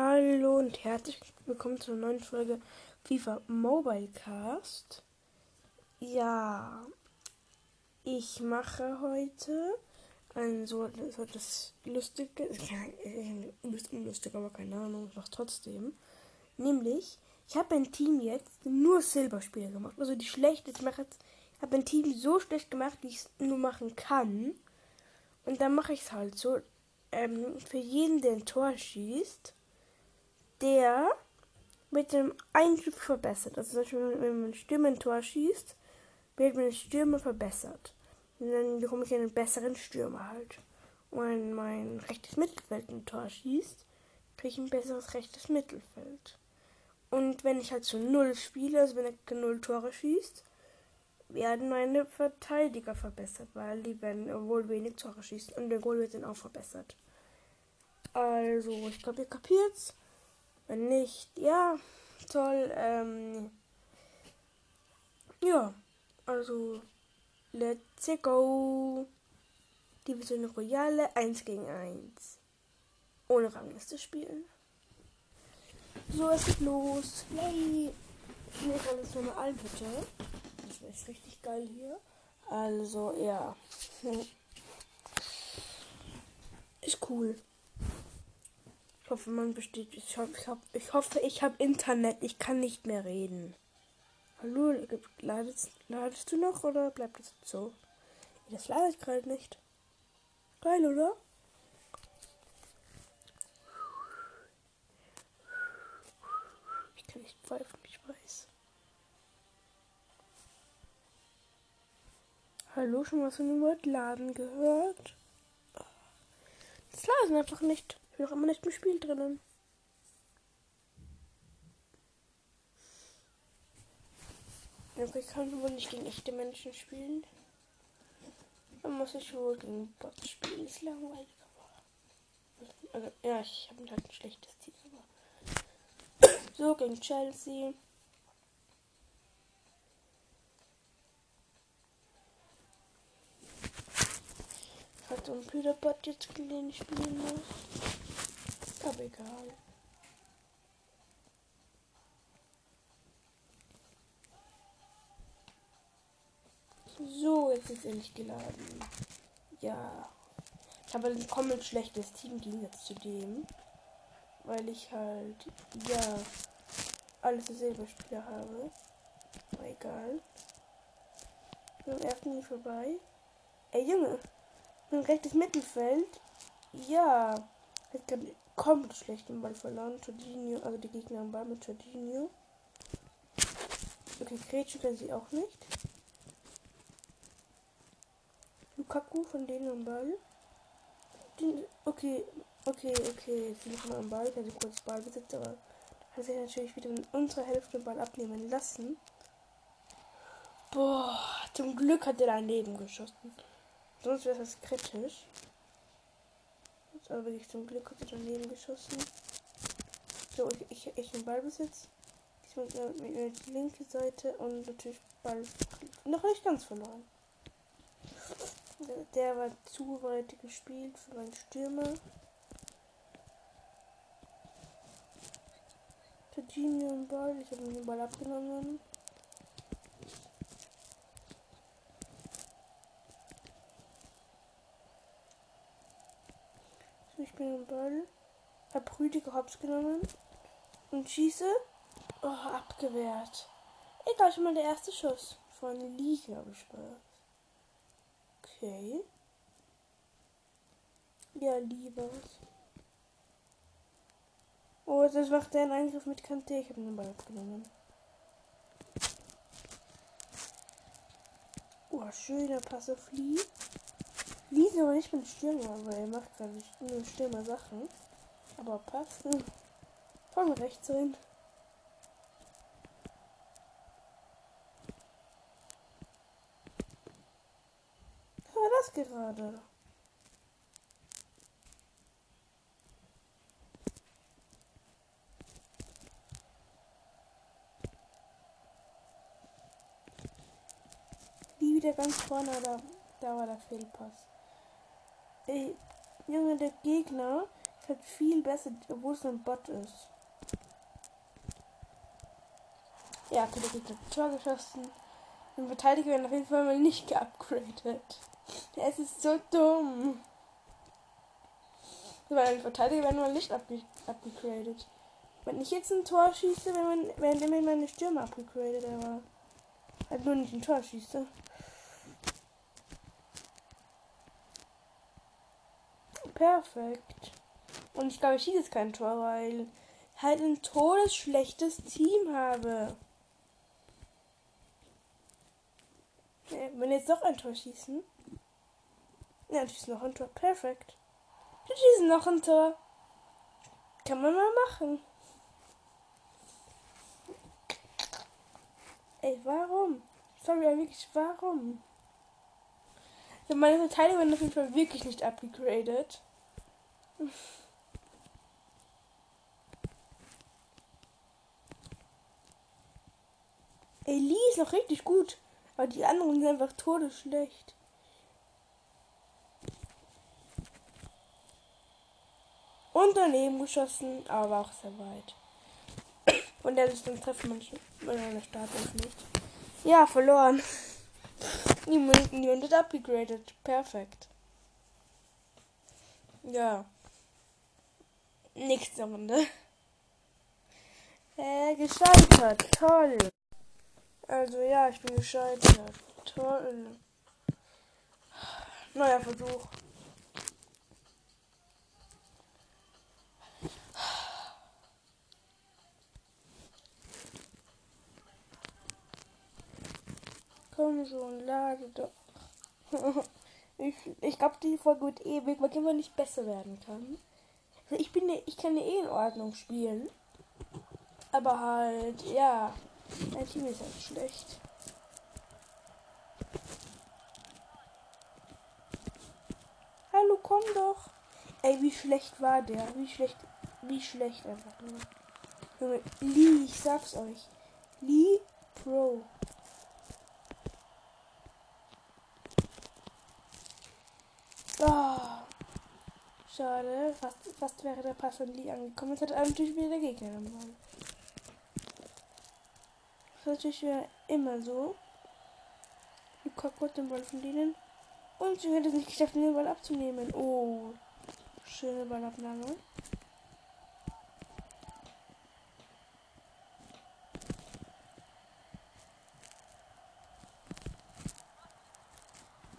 Hallo und herzlich willkommen zur neuen Folge FIFA Mobile Cast. Ja, ich mache heute ein so, so das lustige, unlustig, aber keine Ahnung, ich mache trotzdem. Nämlich, ich habe ein Team jetzt nur Silberspieler gemacht. Also die schlechteste, ich mache jetzt, habe ein Team so schlecht gemacht, wie ich es nur machen kann. Und dann mache ich es halt so, ähm, für jeden, der ein Tor schießt, der mit dem Eingriff verbessert. Also zum Beispiel, wenn man Stürmer ein Tor schießt, wird mein Stürmer verbessert. Und dann bekomme ich einen besseren Stürmer halt. Und wenn mein rechtes Mittelfeld ein Tor schießt, kriege ich ein besseres rechtes Mittelfeld. Und wenn ich halt zu null spiele, also wenn er null Tore schießt, werden meine Verteidiger verbessert, weil die werden wohl wenig Tore schießen und der Goal wird dann auch verbessert. Also, ich glaube, ihr kapiert's. Wenn nicht, ja, toll. Ähm, ja, also, let's go. Division Royale 1 gegen 1. Ohne Rangliste spielen. So, es geht los. Yay! Nehme alles nochmal ein, bitte. Das ist richtig geil hier. Also, ja. Ist cool. Ich hoffe, man besteht. Ich, hoffe, ich, hoffe, ich habe Internet. Ich kann nicht mehr reden. Hallo, ladest, ladest du noch oder bleibt es so? Das lade ich gerade nicht. Geil, oder? Ich kann nicht pfeifen, ich weiß. Hallo, schon was von dem Wort Laden gehört? Das laden einfach nicht. Bin noch immer nicht im Spiel drinnen. Ich kann wohl nicht gegen echte Menschen spielen. Dann muss ich wohl gegen Bots spielen. Ist langweilig. Also, ja, ich habe halt ein schlechtes Team, aber. so, gegen Chelsea. Hat so ein Bot jetzt den ich spielen muss. Aber egal. So, jetzt ist endlich geladen. Ja. Ich habe ein komplett schlechtes Team gegen jetzt zu dem. Weil ich halt, ja, alles dieselbe Spieler habe. Aber egal. Beim ersten nicht vorbei. Ey, Junge. Mein rechtes Mittelfeld. Ja. Hat gerade komplett schlecht den Ball verloren. Jorginho, also die Gegner am Ball mit Jorginho. Okay, Gretchen kann sie auch nicht. Lukaku von denen am Ball. Den, okay, okay, okay. Sie machen am Ball, hat kurz Ball besitzt, aber hat sich natürlich wieder in unserer Hälfte den Ball abnehmen lassen. Boah, zum Glück hat er daneben geschossen. Sonst wäre das kritisch. Aber wirklich zum Glück hat er daneben geschossen. So, ich, ich, ich den Ballbesitz. Ich muss äh, die linke Seite und natürlich Ball noch nicht ganz verloren. Der war zu weit gespielt für meinen Stürmer. Jorginho im Ball. Ich habe den Ball abgenommen. Im Ball. Hab Rüdiger Hops genommen. Und schieße. Oh, abgewehrt. Egal, schon mal der erste Schuss. Von Lee, glaube ich, war Okay. Ja, lieber. Oh, das macht der Eingriff mit Kante. Ich habe den Ball abgenommen. Oh, schöner Pass auf Lee. Aber nicht mein Stürmer, weil er macht gerade nur Stürmer Sachen. Aber passt. Hm. Von rechts rein. gerade? Wie wieder ganz vorne, da, da war der Fehlpass. Ey, Junge, der Gegner Ist halt viel besser, obwohl es ein Bot ist. Ja, okay, der Gegner hat Tor geschossen. Den Verteidiger werden auf jeden Fall mal nicht geupgradet. Es ist so dumm. Weil die Verteidiger werden mal nicht upge upgegradet. Wenn ich jetzt ein Tor schieße, werden, werden immer meine Stürme upgegradet, aber halt nur nicht ein Tor schieße. Perfekt. Und ich glaube, ich schieße jetzt kein Tor, weil ich halt ein todesschlechtes Team habe. Wenn jetzt doch ein Tor schießen. Ja, schießen noch ein Tor. Perfekt. Wir schießen noch ein Tor. Kann man mal machen. Ey, warum? Sorry, wirklich, warum? meine Verteidigung werden auf jeden Fall wirklich nicht abgegradet. Ey, Lee ist noch richtig gut. Aber die anderen sind einfach todesschlecht. Und daneben geschossen, aber auch sehr weit. Und der ist dann treffen manche meine Startelf nicht. Ja, verloren. Niemand hat abgegradet. Perfekt. Ja. Nächste Runde. Äh, gescheitert. Toll. Also ja, ich bin gescheitert. Toll. Neuer Versuch. Komm schon, lade doch. ich ich glaube, die Folge wird ewig, weil immer nicht besser werden kann. Ich bin ich kann ja eh in Ordnung spielen. Aber halt, ja. Mein Team ist halt schlecht. Hallo, komm doch. Ey, wie schlecht war der? Wie schlecht, wie schlecht einfach nur. Junge, Lee, ich sag's euch. Lee Pro. Oh, schade. Fast, fast wäre der Pass von Lee angekommen. Jetzt hat natürlich wieder der Gegner am Ball natürlich wieder immer so. Luca kurz den Ball von denen. Und sie hat es nicht geschafft, den Ball abzunehmen. Oh, schöne Ballabnahme.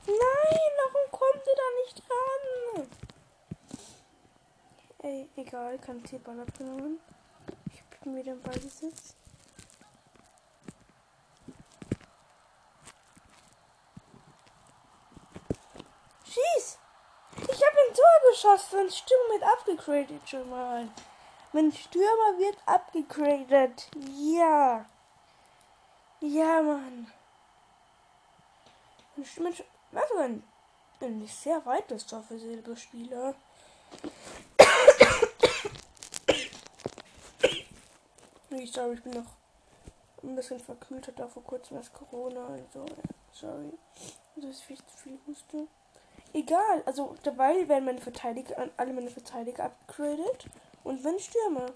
Nein, warum kommt ihr da nicht ran? Egal, hier Ball abgenommen. Ich bin wieder im Ballbesitz. geschossen. Mein Stürmer wird abgegradet schon mal. Mein Stürmer wird abgegradet. Ja. Ja, Mann. Mein Stürmer was ein, ein sehr weites Tor für Silberspieler. Ich glaube, ich bin noch ein bisschen verkühlt, hat auch vor kurzem was Corona, also sorry. Das ist viel zu viel Huste. Egal, also dabei werden meine Verteidiger, alle meine Verteidiger upgraded und wenn Stürmer.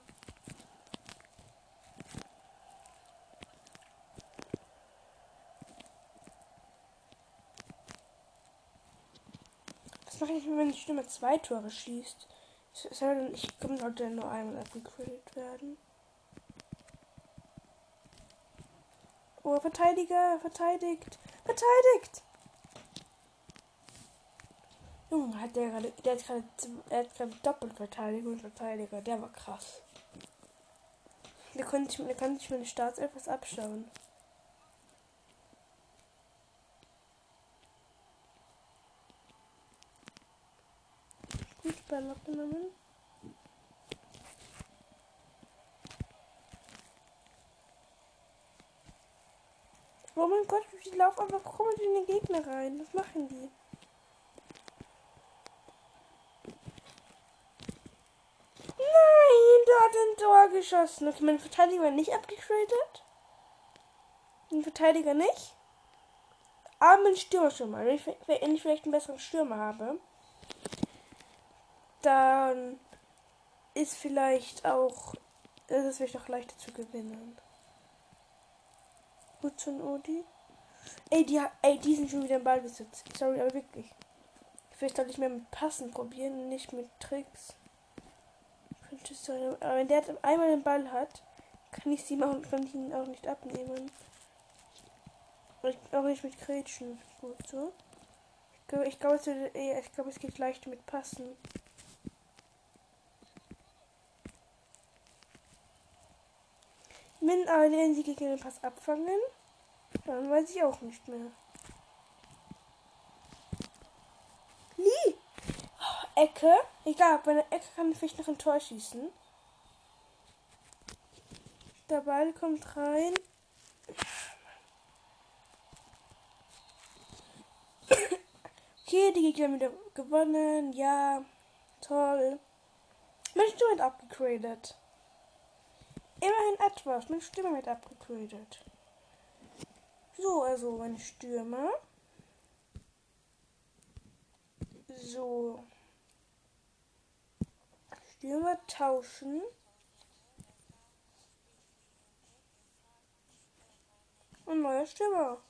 Was mache ich, wenn ein Stürmer zwei Tore schießt? Ich komme sollte nur einmal upgraded werden. Oh, Verteidiger, verteidigt, verteidigt! Junge, hat der gerade, der hat gerade, er hat gerade Doppelverteidigung und Verteidiger, der war krass. Der konnte ich, der kann sich meine Startelf was abschauen. Gut, Ball abgenommen. Oh mein Gott, ich laufe einfach komisch in den Gegner rein. Was machen die? Tor geschossen. Okay, mein Verteidiger nicht abgetradet. Mein Verteidiger nicht. Aber mein Stürmer schon mal. Wenn ich, vielleicht einen besseren Stürmer habe, dann ist vielleicht auch. Es ist vielleicht auch leichter zu gewinnen. Gut von Odi. Ey, die, ey, die sind schon wieder im Ballbesitz. Sorry, aber wirklich. Vielleicht sollte ich mehr mit Passen probieren, nicht mit Tricks. Aber wenn der einmal den Ball hat, kann ich sie machen, kann ich ihn auch nicht abnehmen. Auch nicht mit Gretchen. Gut so. Ich glaube, ich glaube, es, ich glaube, es geht leicht mit Passen. Wenn aber sie gegen den Pass abfangen, dann weiß ich auch nicht mehr. Lee! Oh, Ecke. Egal, bei der Ecke kann ich vielleicht noch ein Tor schießen. Der Ball kommt rein. Okay, die Gegner wieder gewonnen. Ja, toll. Mein Stimme wird abgegradet. Immerhin etwas. Meine Stimme wird abgegradet. So, also meine Stürmer. So. Stürmer tauschen. Und neuer Stürmer.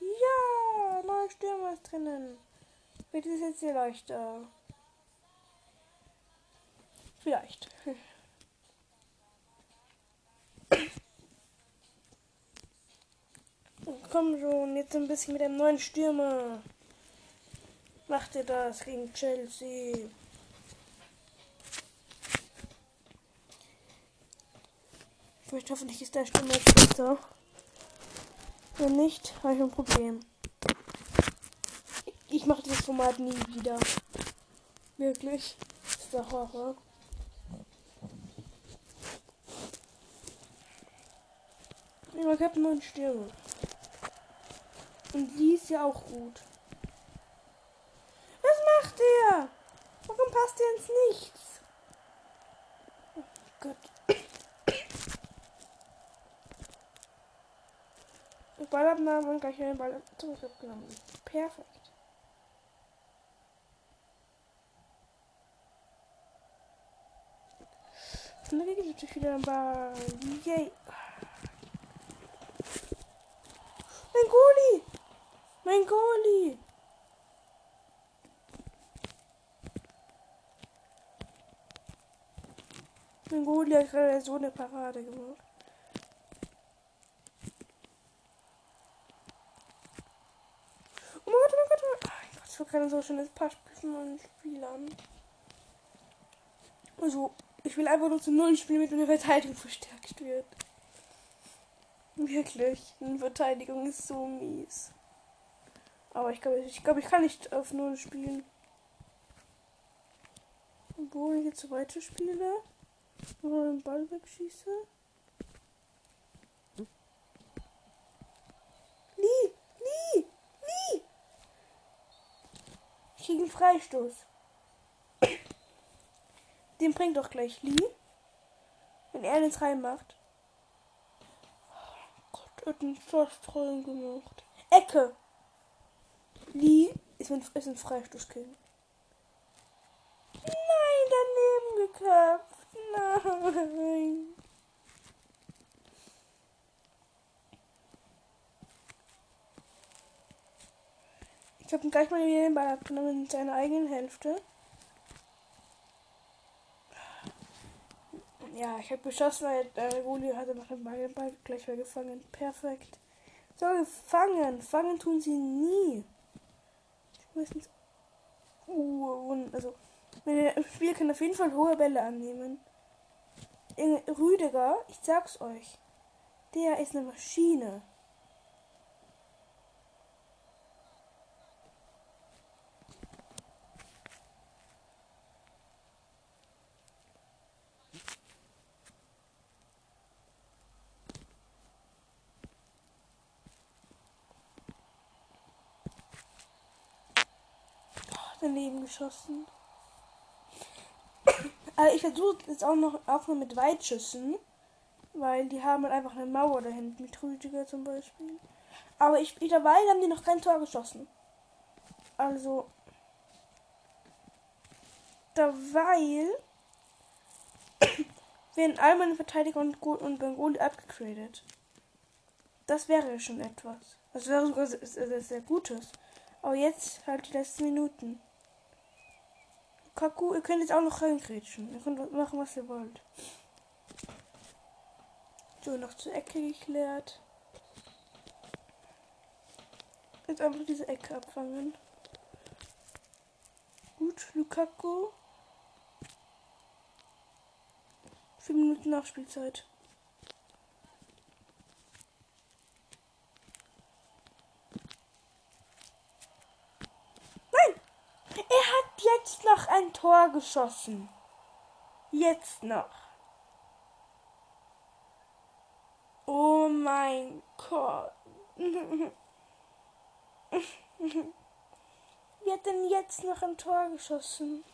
Ja, neuer Stürmer ist drinnen. Wird es jetzt hier leichter? Vielleicht. Komm schon, jetzt ein bisschen mit dem neuen Stürmer. Macht ihr das gegen Chelsea? Ich möchte hoffentlich ist der Stürmer besser. Wenn nicht, habe ich ein Problem. Ich mache dieses Format nie wieder. Wirklich. Das ist der Horror. Ich habe einen neuen Stürmer. Und die ist ja auch gut. Was macht er? Warum passt er ins Nichts? Oh Gott. Ballabnahme und gleich den Ball zurück abgenommen. Perfekt. Und dann geht natürlich wieder ein Ball. Yay. Mein Goalie! Mein Goalie! Mein Goalie hat gerade so eine Parade gemacht. Oh mein Gott, oh mein Gott, oh mein Gott, das war so schönes Passspiel von meinen Spielern. Also, ich will einfach nur zu Null spielen, damit meine Verteidigung verstärkt wird. Wirklich, eine Verteidigung ist so mies. Aber ich glaube, ich glaube, ich kann nicht auf Null spielen. Obwohl ich jetzt weiter spiele. Oder den Ball wegschieße. Lee! Lee! Lee! Ich kriege einen Freistoß. Den bringt doch gleich Lee. Wenn er den reinmacht. Hat einen rein gemacht. Ecke! Lee ist ein, ist ein Freistoßkill. Nein, daneben geköpft. Nein. Ich habe gleich mal wieder den Ball abgenommen in seiner eigenen Hälfte. Ja, ich habe geschossen, weil der Goli hatte noch den Ball, gleich wieder gefangen. Perfekt. So, gefangen. Fangen tun sie nie meistens. Uh, also, meine Spieler können auf jeden Fall hohe Bälle annehmen. Rüdiger, ich sag's euch, der ist eine Maschine. daneben geschossen. Also ich versuche jetzt auch noch, auch noch mit Weitschüssen. Weil die haben halt einfach eine Mauer da hinten. Mit Rüdiger zum Beispiel. Aber ich, ich dabei haben die noch kein Tor geschossen. Also. da, werden all meine Verteidiger und, und Bengali abgegradet. Das wäre schon etwas. Das wäre sogar sehr, sehr, sehr Gutes. Aber jetzt halt die letzten Minuten. Kaku, ihr könnt jetzt auch noch reingrätschen. Ihr könnt machen, was ihr wollt. So, noch zur Ecke geklärt. Jetzt einfach diese Ecke abfangen. Gut, Lukaku. Vier Minuten Nachspielzeit. Nein! Er hat jetzt noch ein Tor geschossen. Jetzt noch. Oh mein Gott. Wer hat denn jetzt noch ein Tor geschossen?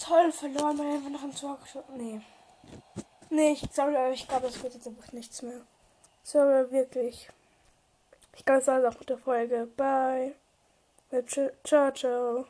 Toll, verloren, weil einfach noch ein Tor geschossen. Nee. Nee, ich, sorry, aber ich glaube, es wird jetzt einfach nichts mehr. Sorry, wirklich. Ich glaube, es war auch mit der Folge. Bye. Ciao, ciao.